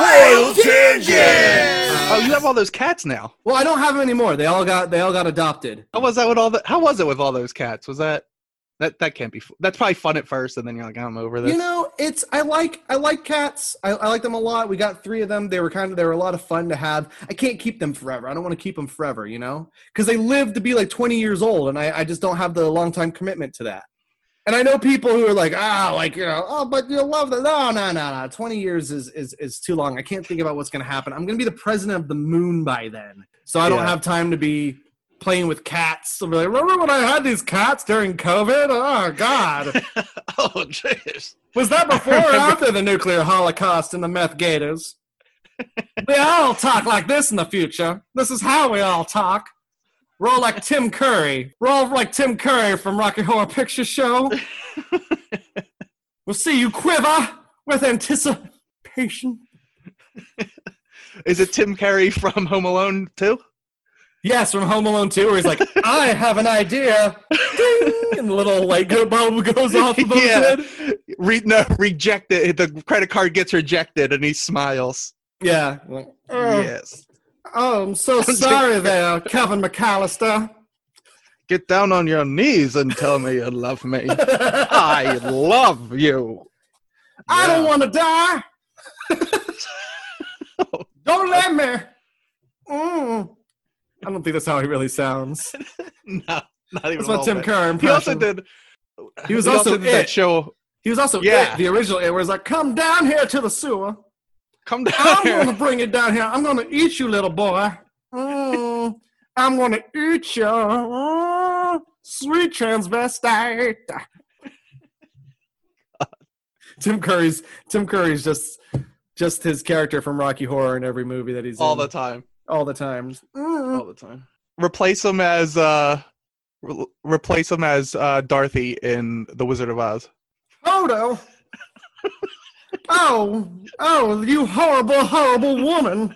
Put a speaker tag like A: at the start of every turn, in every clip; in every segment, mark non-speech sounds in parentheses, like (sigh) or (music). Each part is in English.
A: Wild Tangent!
B: Oh, you have all those cats now.
C: Well, I don't have them anymore. They all got they all got adopted.
B: How was that with all the? How was it with all those cats? Was that that that can't be? That's probably fun at first, and then you're like, I'm over this.
C: You know, it's I like I like cats. I, I like them a lot. We got three of them. They were kind of they were a lot of fun to have. I can't keep them forever. I don't want to keep them forever. You know, because they live to be like 20 years old, and I I just don't have the long time commitment to that. And I know people who are like, ah, like you know, oh, but you'll love that. No, no, no, no. 20 years is is is too long. I can't think about what's gonna happen. I'm gonna be the president of the moon by then, so I don't
B: Yeah.
C: have time to be playing with cats. I'll be like, remember when I had these cats during COVID? Oh God. (laughs)
B: oh, jeez.
C: Was that before or (laughs) after the nuclear holocaust and the meth gators? we all talk like this in the future. This is how we all talk. We're like Tim Curry. We're like Tim Curry from Rocky Horror Picture Show. (laughs) we'll see you quiver with anticipation.
B: Is it Tim Curry from Home Alone too?
C: Yes, from Home Alone 2, where he's like, I have an idea. Ding! And the little light bulb goes off above his (laughs)
B: yeah.
C: head.
B: Re- no, rejected. The credit card gets rejected, and he smiles.
C: Yeah. Like,
B: Yes.
C: Oh, I'm so (laughs) sorry there, Kevin McAllister.
B: Get down on your knees and tell me you love me. I love you.
C: I don't want to die. (laughs) don't let me. Mm. I don't think that's how he really sounds.
B: No, not even.
C: That's what Tim
B: bit.
C: Kerr
B: He also did.
C: He was also
B: did that show.
C: He was also
B: Yeah.
C: it, the original it, was like, "Come down here to the sewer.
B: Come down
C: I'm
B: here.
C: gonna bring it down here. I'm gonna eat you, little boy. Mm. I'm gonna eat you, Mm. sweet transvestite." (laughs) Tim Curry's Tim Curry's just just his character from Rocky Horror in every movie that he's
B: all
C: in.
B: the time.
C: all the time. Mm.
B: All the time. Replace him as uh, re- replace him as uh, Dorothy in The Wizard of Oz.
C: Odo. (laughs) oh, oh, you horrible, horrible woman.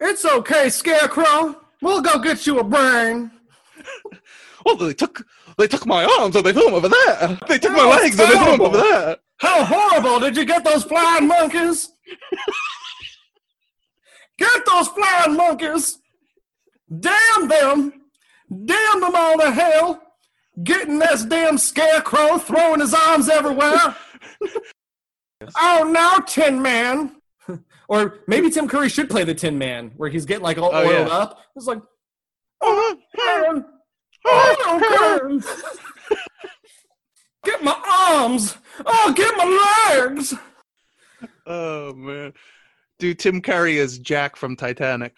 C: It's okay, Scarecrow. We'll go get you a brain.
B: Well, they took they took my arms and they threw them over there. They took my legs and they threw them over there.
C: How horrible did you get those flying monkeys? get those flying monkeys. Damn them. Damn them all to hell. Getting this damn scarecrow, throwing his arms everywhere. (laughs) oh, now, Tin Man. (laughs) or maybe Tim Curry should play the Tin Man, where he's getting like all
B: Oh,
C: oiled
B: yeah.
C: up. It's like, oh, man. Oh, man. Oh, oh, (laughs) get my arms. Oh, get my legs.
B: Oh man, dude, Tim Curry is Jack from Titanic.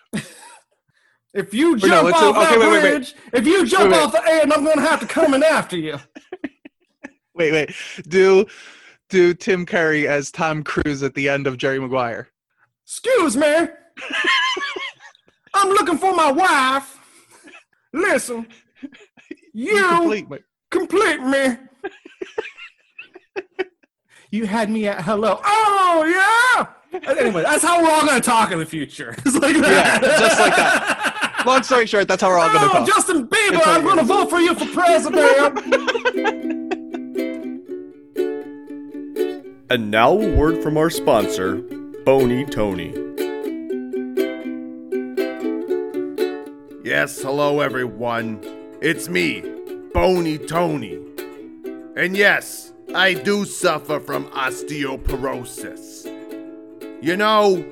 C: If you
B: no,
C: jump
B: let's-
C: off
B: okay,
C: that
B: wait, wait, wait.
C: bridge, if you jump
B: Wait, wait.
C: off the end, I'm gonna have to come in after you.
B: Wait, wait, do do Tim Curry as Tom Cruise at the end of Jerry Maguire?
C: Excuse me. (laughs) I'm looking for my wife. Listen, (laughs) you
B: Complete, mate.
C: complete me. you had me at hello. Oh yeah. Anyway, that's how we're all gonna talk in the future. (laughs) It's like
B: Yeah, just like that. Long story short, that's how we're all gonna
C: Oh,
B: talk.
C: Justin Bieber,
B: It's
C: I'm gonna vote for you for president.
A: And now a word from our sponsor, Bony Tony. Yes, hello everyone. It's me, Bony Tony. And yes, I do suffer from osteoporosis. You know,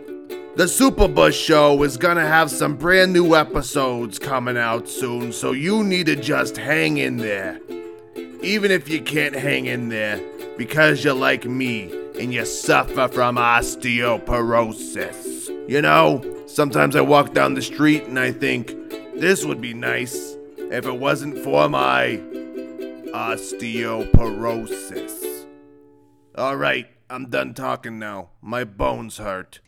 A: the Superbus show is gonna have some brand new episodes coming out soon, so you need to just hang in there. Even if you can't hang in there because you're like me and you suffer from osteoporosis. You know, sometimes I walk down the street and I think, this would be nice if it wasn't for my osteoporosis. Alright, I'm done talking now. My bones hurt.